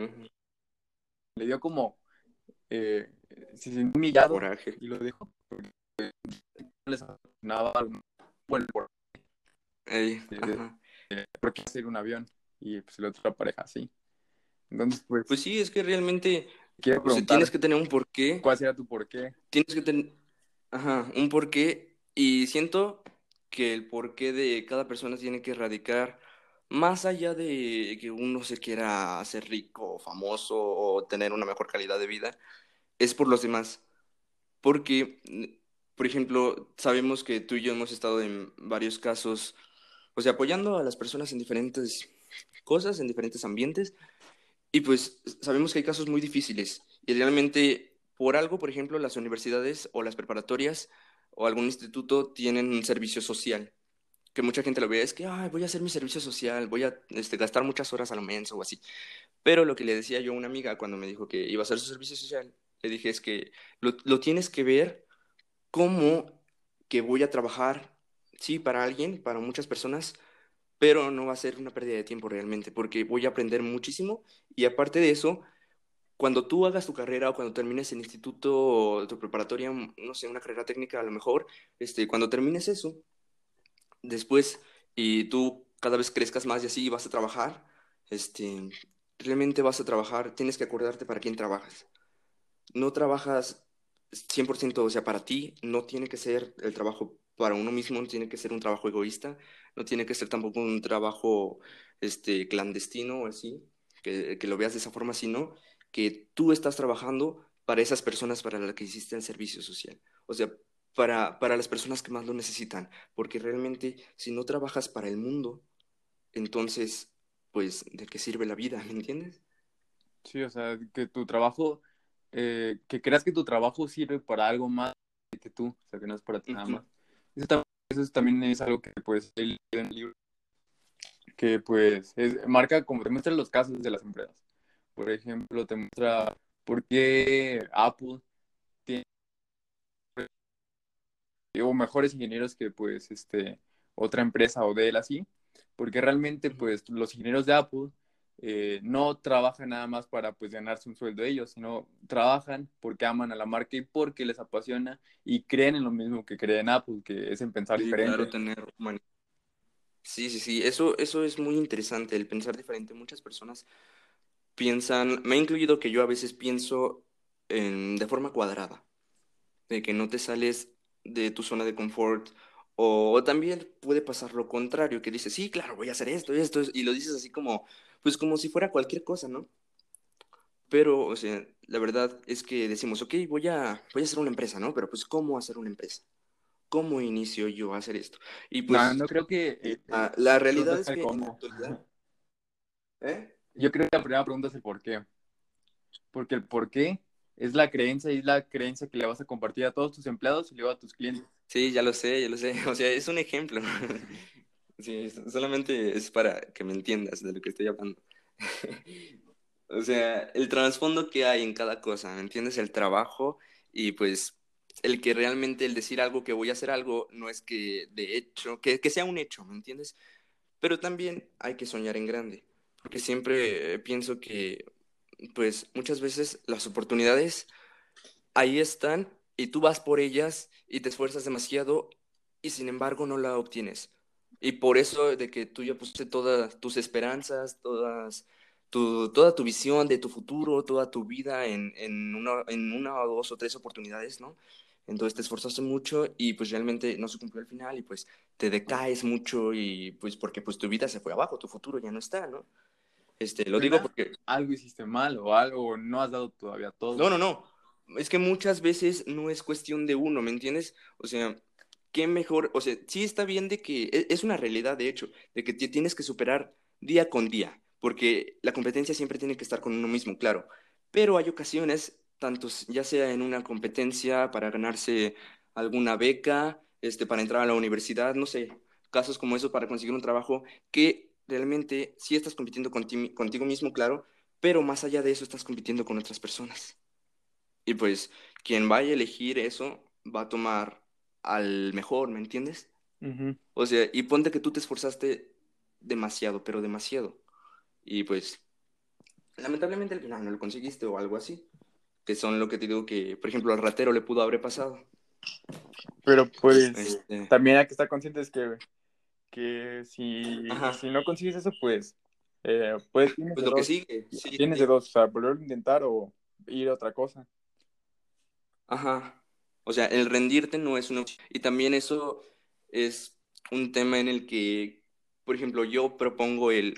Le dio como, eh, se sintió humillado y lo dejó les bueno, por, porque hacer un avión y pues la otra pareja así. Entonces, pues. Pues sí, es que realmente tienes que tener un porqué. ¿Cuál será tu porqué? Tienes que tener, ajá, un porqué y siento que el porqué de cada persona tiene que radicar más allá de que uno se quiera hacer rico, famoso o tener una mejor calidad de vida, es por los demás. Porque por ejemplo, sabemos que tú y yo hemos estado en varios casos, o sea, apoyando a las personas en diferentes cosas, en diferentes ambientes, y pues sabemos que hay casos muy difíciles. Y realmente, por algo, por ejemplo, las universidades o las preparatorias o algún instituto tienen un servicio social, que mucha gente lo ve, es que, Ay, voy a hacer mi servicio social, voy a este, gastar muchas horas al mes o así. Pero lo que le decía yo a una amiga cuando me dijo que iba a hacer su servicio social, le dije es que lo, lo tienes que ver cómo que voy a trabajar, sí, para alguien, para muchas personas, pero no va a ser una pérdida de tiempo realmente, porque voy a aprender muchísimo y aparte de eso, cuando tú hagas tu carrera o cuando termines el instituto tu preparatoria, no sé, una carrera técnica a lo mejor, este, cuando termines eso, después y tú cada vez crezcas más y así vas a trabajar, este, realmente vas a trabajar, tienes que acordarte para quién trabajas. No trabajas 100%, o sea, para ti no tiene que ser el trabajo para uno mismo, no tiene que ser un trabajo egoísta, no tiene que ser tampoco un trabajo este, clandestino o así, que, que lo veas de esa forma, sino que tú estás trabajando para esas personas para las que hiciste el servicio social. O sea, para, para las personas que más lo necesitan, porque realmente si no trabajas para el mundo, entonces, pues, ¿de qué sirve la vida? ¿Me entiendes? Sí, o sea, que tu trabajo eh, que creas que tu trabajo sirve para algo más que tú, o sea, que no es para ti nada más. Eso, también es algo que pues en el libro, que pues marca como te muestra los casos de las empresas. Por ejemplo, te muestra por qué Apple tiene o mejores ingenieros que pues este otra empresa o de él así, porque realmente pues los ingenieros de Apple eh, no trabajan nada más para pues ganarse un sueldo de ellos, sino trabajan porque aman a la marca y porque les apasiona y creen en lo mismo que creen Apple, que es en pensar diferente. tener Sí, sí, sí, eso, eso es muy interesante, el pensar diferente. Muchas personas piensan, me he incluido que yo a veces pienso de forma cuadrada, de que no te sales de tu zona de confort O también puede pasar lo contrario, que dices, sí, claro, voy a hacer esto, esto, y lo dices así como, pues como si fuera cualquier cosa, ¿no? Pero, o sea, la verdad es que decimos, ok, voy a, voy a hacer una empresa, ¿no? Pero pues, ¿cómo hacer una empresa? ¿Cómo inicio yo a hacer esto? Y pues, no, no creo que... eh, ah, la realidad es que cómo. ¿eh? Yo creo que la primera pregunta es el por qué. Porque el por qué es la creencia y es la creencia que le vas a compartir a todos tus empleados y luego a tus clientes. Sí, ya lo sé, ya lo sé. O sea, es un ejemplo. Sí, solamente es para que me entiendas de lo que estoy hablando. O sea, el trasfondo que hay en cada cosa, ¿me entiendes? El trabajo y pues el que realmente el decir algo que voy a hacer algo no es que de hecho, que, que sea un hecho, ¿me entiendes? Pero también hay que soñar en grande, porque siempre eh, pienso que pues muchas veces las oportunidades ahí están y tú vas por ellas y te esfuerzas demasiado y sin embargo no la obtienes. Y por eso de que tú ya pusiste todas tus esperanzas, todas tu, toda tu visión de tu futuro, toda tu vida en, en una, en una o dos o tres oportunidades, ¿no? Entonces te esforzaste mucho y pues realmente no se cumplió al final y pues te decaes mucho y pues porque pues tu vida se fue abajo, tu futuro ya no está, ¿no? Este, lo digo porque Algo hiciste mal o algo no has dado todavía todo. no, no, no. Es que muchas veces no es cuestión de uno, ¿me entiendes? O sea, qué mejor, o sea, sí está bien de que e- es una realidad, de hecho, de que te tienes que superar día con día, porque la competencia siempre tiene que estar con uno mismo, claro. Pero hay ocasiones, tanto s- ya sea en una competencia para ganarse alguna beca, este, para entrar a la universidad, no sé, casos como eso para conseguir un trabajo, que realmente sí estás compitiendo conti- contigo mismo, claro, pero más allá de eso estás compitiendo con otras personas. Y pues quien vaya a elegir eso va a tomar al mejor, ¿me entiendes? O sea, y ponte que tú te esforzaste demasiado, pero demasiado. Y pues, lamentablemente al final no lo conseguiste o algo así. Que son lo que te digo que, por ejemplo, al ratero le pudo haber pasado. Pero pues Este, también hay que estar conscientes que, que si, si no consigues eso, pues, eh, pues tienes, pues de lo que dos, sigue, sí, tienes de dos, o sea, volver a intentar o ir a otra cosa. Ajá. O sea, el rendirte no es una opción. Y también eso es un tema en el que, por ejemplo, yo propongo el,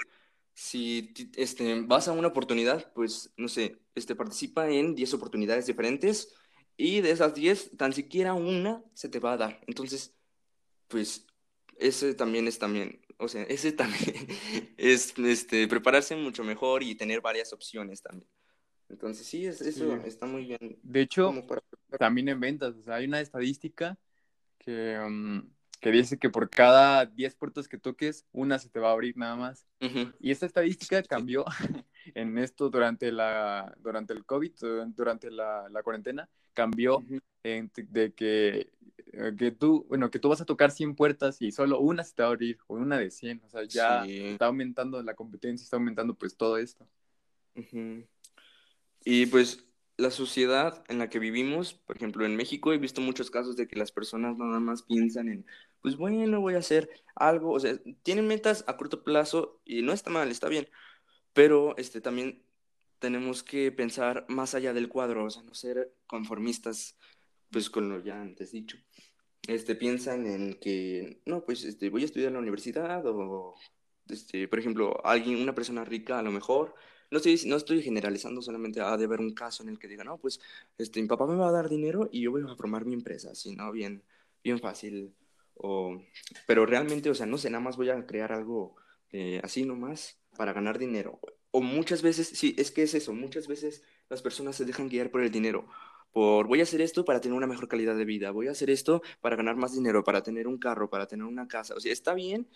si este, vas a una oportunidad, pues, no sé, este, participa en 10 oportunidades diferentes y de esas 10, tan siquiera una se te va a dar. Entonces, pues, ese también es también, o sea, ese también es, este, prepararse mucho mejor y tener varias opciones también. Entonces, sí, es, eso Sí. está muy bien De hecho, para... también en ventas, o sea, hay una estadística que, mm, que dice que por cada 10 puertas que toques, una se te va a abrir nada más. Y esta estadística cambió en esto durante la durante el COVID, durante la, la cuarentena, cambió en de que, que tú, bueno, que tú vas a tocar 100 puertas y solo una se te va a abrir, o una de 100, o sea, ya Sí. está aumentando la competencia, está aumentando pues todo esto. Ujú. Y pues la sociedad en la que vivimos, por ejemplo, en México he visto muchos casos de que las personas nada más piensan en, pues bueno, voy a hacer algo, o sea, tienen metas a corto plazo y no está mal, está bien, pero este también tenemos que pensar más allá del cuadro, o sea, no ser conformistas, pues con lo ya antes dicho. Este, piensan en que, no, pues este, voy a estudiar en la universidad o, este, por ejemplo, alguien, una persona rica a lo mejor, no estoy, no estoy generalizando, solamente ha de haber un caso en el que diga, no, pues este, mi papá me va a dar dinero y yo voy a formar mi empresa, así, ¿no? Bien, bien fácil. O, pero realmente, o sea, no sé, nada más voy a crear algo eh, así nomás para ganar dinero. O muchas veces, sí, es que es eso, muchas veces las personas se dejan guiar por el dinero por voy a hacer esto para tener una mejor calidad de vida, voy a hacer esto para ganar más dinero, para tener un carro, para tener una casa. O sea, está bien,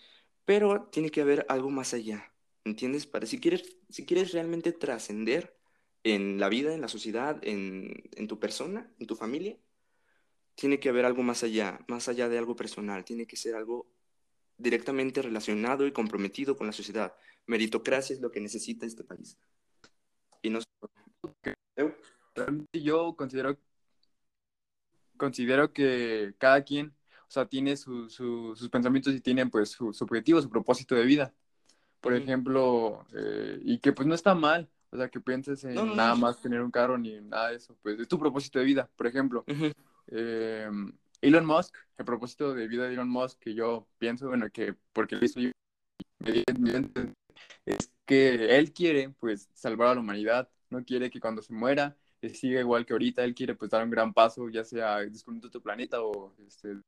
pero tiene que haber algo más allá, ¿entiendes? Para si quieres, si quieres realmente trascender en la vida, en la sociedad, en, en tu persona, en tu familia, tiene que haber algo más allá, más allá de algo personal, tiene que ser algo directamente relacionado y comprometido con la sociedad. Meritocracia es lo que necesita este país. Y no... Realmente yo considero, considero que cada quien, o sea, tiene su- su- sus pensamientos y tiene pues su, su objetivo, su propósito de vida. Por Ujú. ejemplo, eh, y que pues no está mal, o sea, que pienses en No, no, nada no. más tener un carro ni nada de eso, pues es tu propósito de vida. Por ejemplo, eh, Elon Musk, el propósito de vida de Elon Musk que yo pienso, bueno, que porque lo hizo yo, es que él quiere, pues, salvar a la humanidad, no quiere que cuando se muera siga igual que ahorita, él quiere, pues, dar un gran paso, ya sea descubriendo otro planeta o, este,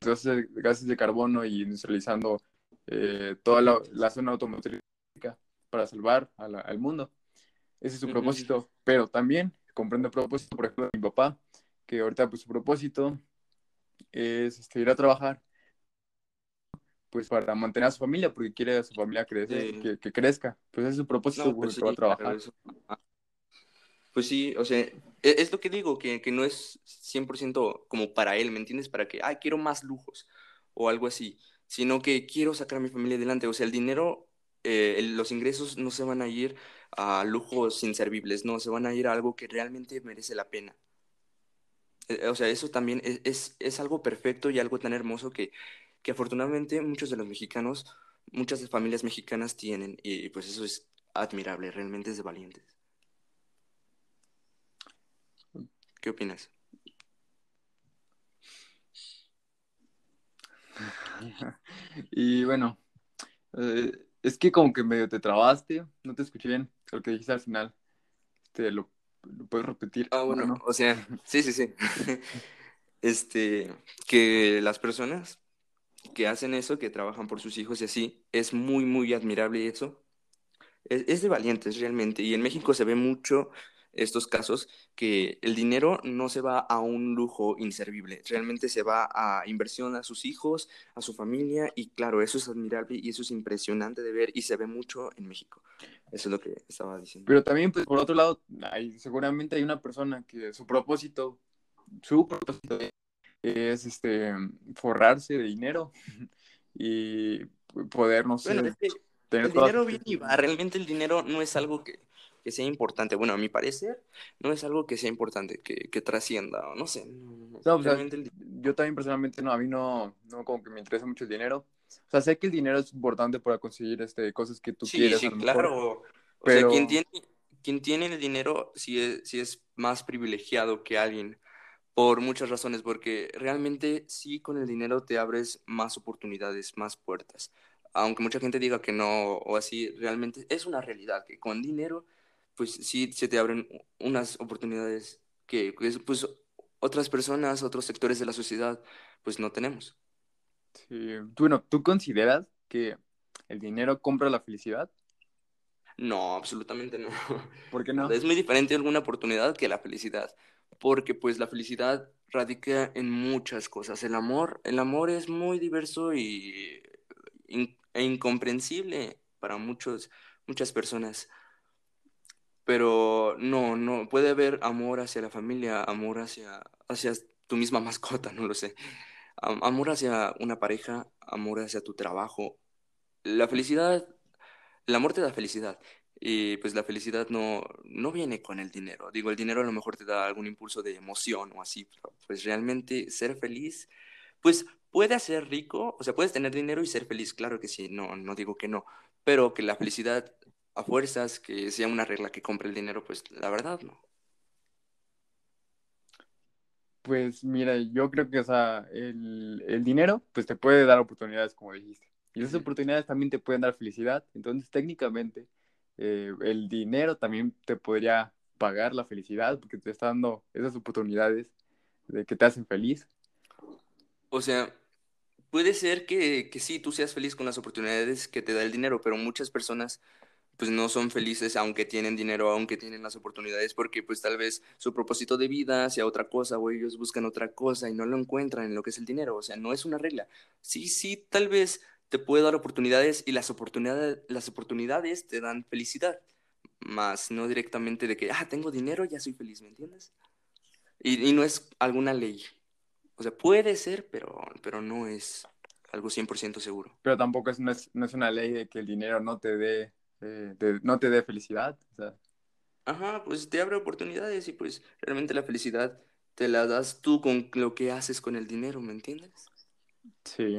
gases de carbono y industrializando eh, toda la, zona automotriz para salvar al mundo. Ese es su propósito, pero también comprende el propósito, por ejemplo, de mi papá, que ahorita pues su propósito es este, ir a trabajar pues para mantener a su familia, porque quiere a su familia crecer, que, crezca. Pues ese es su propósito, pues, va a trabajar. Pues sí, o sea, e, es, lo que digo, que, que, no es 100% como para él, ¿me entiendes? Para que, ay, quiero más lujos o algo así, sino que quiero sacar a mi familia adelante. O sea, el dinero, eh, los ingresos no se van a ir a lujos inservibles, no, se van a ir a algo que realmente merece la pena. Eh, o sea, eso también es, es, algo perfecto y algo tan hermoso que, que afortunadamente muchos de los mexicanos, muchas familias mexicanas tienen y pues eso es admirable, realmente es de valientes. ¿Qué opinas? y bueno, eh, es que como que medio te trabaste, no te escuché bien lo que dijiste al final. Este, lo ¿Lo puedes repetir? Ah, bueno, o sea, sí, sí, sí. este, que las personas que hacen eso, que trabajan por sus hijos y así, es muy, muy admirable eso. Es, es de valientes realmente. Y en México se ve mucho estos casos que el dinero no se va a un lujo inservible, realmente se va a inversión a sus hijos, a su familia y claro, eso es admirable y eso es impresionante de ver y se ve mucho en México. Eso es lo que estaba diciendo. Pero también, pues, por otro lado, hay, seguramente hay una persona que su propósito, su propósito es este, forrarse de dinero y poder, no sé, el dinero viene y va. Realmente el dinero no es algo que, que sea importante. Bueno, a mi parecer, no es algo que sea importante, que, que trascienda, no sé. No, Yo también personalmente, no, a mí no, no como que me interesa mucho el dinero. O sea, sé que el dinero es importante para conseguir este, cosas que tú quieres. Sí, claro. pero... O sea, quien tiene, quien tiene el dinero sí es, sí es más privilegiado que alguien por muchas razones, porque realmente sí con el dinero te abres más oportunidades, más puertas. Aunque mucha gente diga que no o así, realmente es una realidad que con dinero pues sí se te abren unas oportunidades que pues otras personas, otros sectores de la sociedad, pues no tenemos. Sí. Bueno, ¿tú consideras que el dinero compra la felicidad? No, absolutamente no. ¿Por qué no? Es muy diferente alguna oportunidad que la felicidad, porque pues la felicidad radica en muchas cosas. El amor, el amor es muy diverso y e incomprensible para muchos, muchas personas. Pero no, no, puede haber amor hacia la familia, amor hacia, hacia tu misma mascota, no lo sé. amor hacia una pareja, amor hacia tu trabajo. La felicidad, el amor te da felicidad. Y pues la felicidad no, no viene con el dinero. Digo, el dinero a lo mejor te da algún impulso de emoción o así, pero pues realmente ser feliz, pues puede ser rico, o sea, puedes tener dinero y ser feliz, claro que sí, no, no digo que no, pero que la felicidad a fuerzas, que sea una regla que compre el dinero, pues la verdad no. Pues mira, yo creo que o sea, el, dinero pues te puede dar oportunidades, como dijiste. Y esas oportunidades también te pueden dar felicidad. Entonces, técnicamente, eh, el dinero también te podría pagar la felicidad porque te está dando esas oportunidades de que te hacen feliz. O sea, puede ser que, que sí, tú seas feliz con las oportunidades que te da el dinero, pero muchas personas pues no son felices aunque tienen dinero, aunque tienen las oportunidades, porque pues tal vez su propósito de vida sea otra cosa o ellos buscan otra cosa y no lo encuentran en lo que es el dinero, o sea, no es una regla. Sí, sí, tal vez te puede dar oportunidades y las oportunidades, las oportunidades te dan felicidad, más no directamente de que, ah, tengo dinero, ya soy feliz, ¿me entiendes? Y, no es alguna ley. O sea, puede ser, pero, pero no es algo 100% seguro. Pero tampoco es, no, es, no es una ley de que el dinero no te dé no te dé felicidad. Ajá, pues te abre oportunidades y pues realmente la felicidad te la das tú con lo que haces con el dinero, ¿me entiendes? Sí,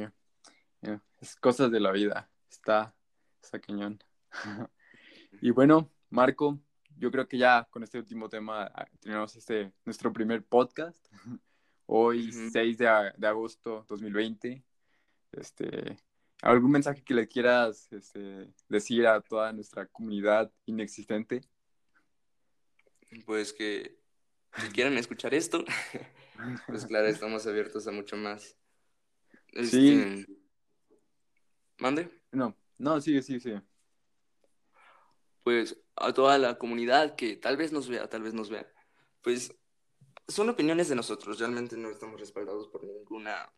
es cosas de la vida, está, está cañón. y bueno, Marco, yo creo que ya con este último tema ah, tenemos este, nuestro primer podcast. Hoy, Ujú. 6 de, de agosto 2020. Este, ¿algún mensaje que le quieras este, decir a toda nuestra comunidad inexistente? Pues que si quieren escuchar esto, pues claro, estamos abiertos a mucho más. Sí. Este, ¿Mande? No, no, sigue, sigue, sigue. Pues a toda la comunidad que tal vez nos vea, tal vez nos vea. Pues son opiniones de nosotros, realmente no estamos respaldados por ninguna,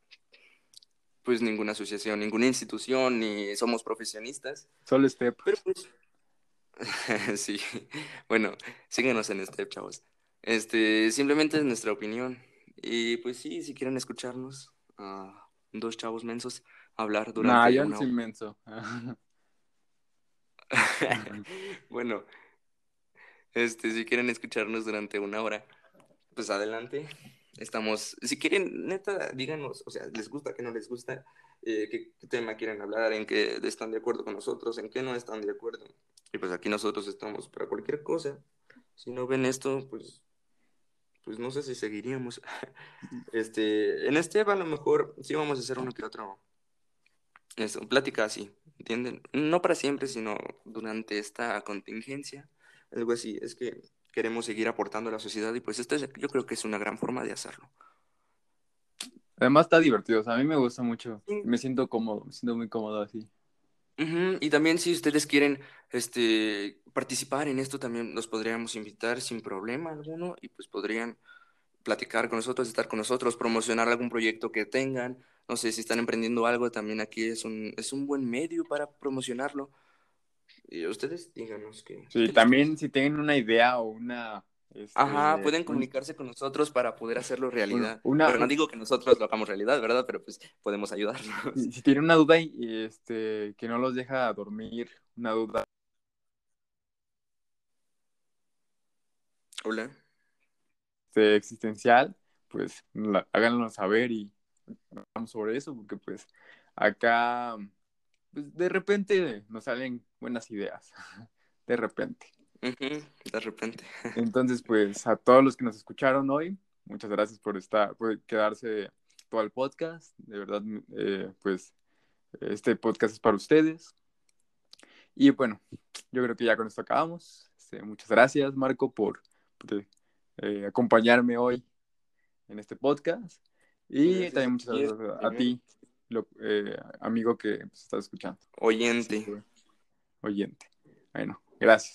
pues ninguna asociación, ninguna institución, ni somos profesionistas. Solo Step. Pero pues, sí, bueno, síguenos en este, chavos. Este, simplemente es nuestra opinión. Y pues sí, si quieren escucharnos, a dos chavos mensos hablar Nah, durante yo una no soy hora. inmenso. Bueno, este, si quieren escucharnos durante una hora, pues adelante. Estamos, si quieren, neta, díganos, o sea, les gusta, qué no les gusta, eh, qué, qué tema quieren hablar, en qué están de acuerdo con nosotros, en qué no están de acuerdo. Y pues aquí nosotros estamos para cualquier cosa. Si no ven esto, pues, pues no sé si seguiríamos. Este, en este a lo mejor sí vamos a hacer uno que otro, eso, plática así, ¿entienden? No para siempre, sino durante esta contingencia, algo así. Es que queremos seguir aportando a la sociedad y pues esta es- yo creo que es una gran forma de hacerlo. Además está divertido, o sea, a mí me gusta mucho. Sí. Me siento cómodo, me siento muy cómodo así. Ujú, Y también si ustedes quieren este, participar en esto, también los podríamos invitar sin problema alguno y pues podrían platicar con nosotros, estar con nosotros, promocionar algún proyecto que tengan. No sé si están emprendiendo algo, también aquí es un, es un buen medio para promocionarlo. Y ustedes díganos que... Sí, también si tienen una idea o una... este, Ajá, pueden un- comunicarse con nosotros para poder hacerlo realidad. una- Pero no digo que nosotros lo hagamos realidad, ¿verdad? Pero pues podemos ayudarlos. Si, si tienen una duda y, y, este, que no los deja dormir, una duda Hola. este, existencial, pues la- háganlo saber y hablamos sobre eso, porque pues acá, pues de repente nos salen buenas ideas, de repente. De repente. Entonces, pues a todos los que nos escucharon hoy, muchas gracias por estar, por quedarse todo el podcast. De verdad, eh, pues este podcast es para ustedes. Y bueno, yo creo que ya con esto acabamos. Este, muchas gracias, Marco, por, por, eh, acompañarme hoy en este podcast. Y Gracias también muchas gracias a, ti, lo- eh, amigo que pues, estás escuchando. Oyente. Sí, oyente. Bueno, gracias.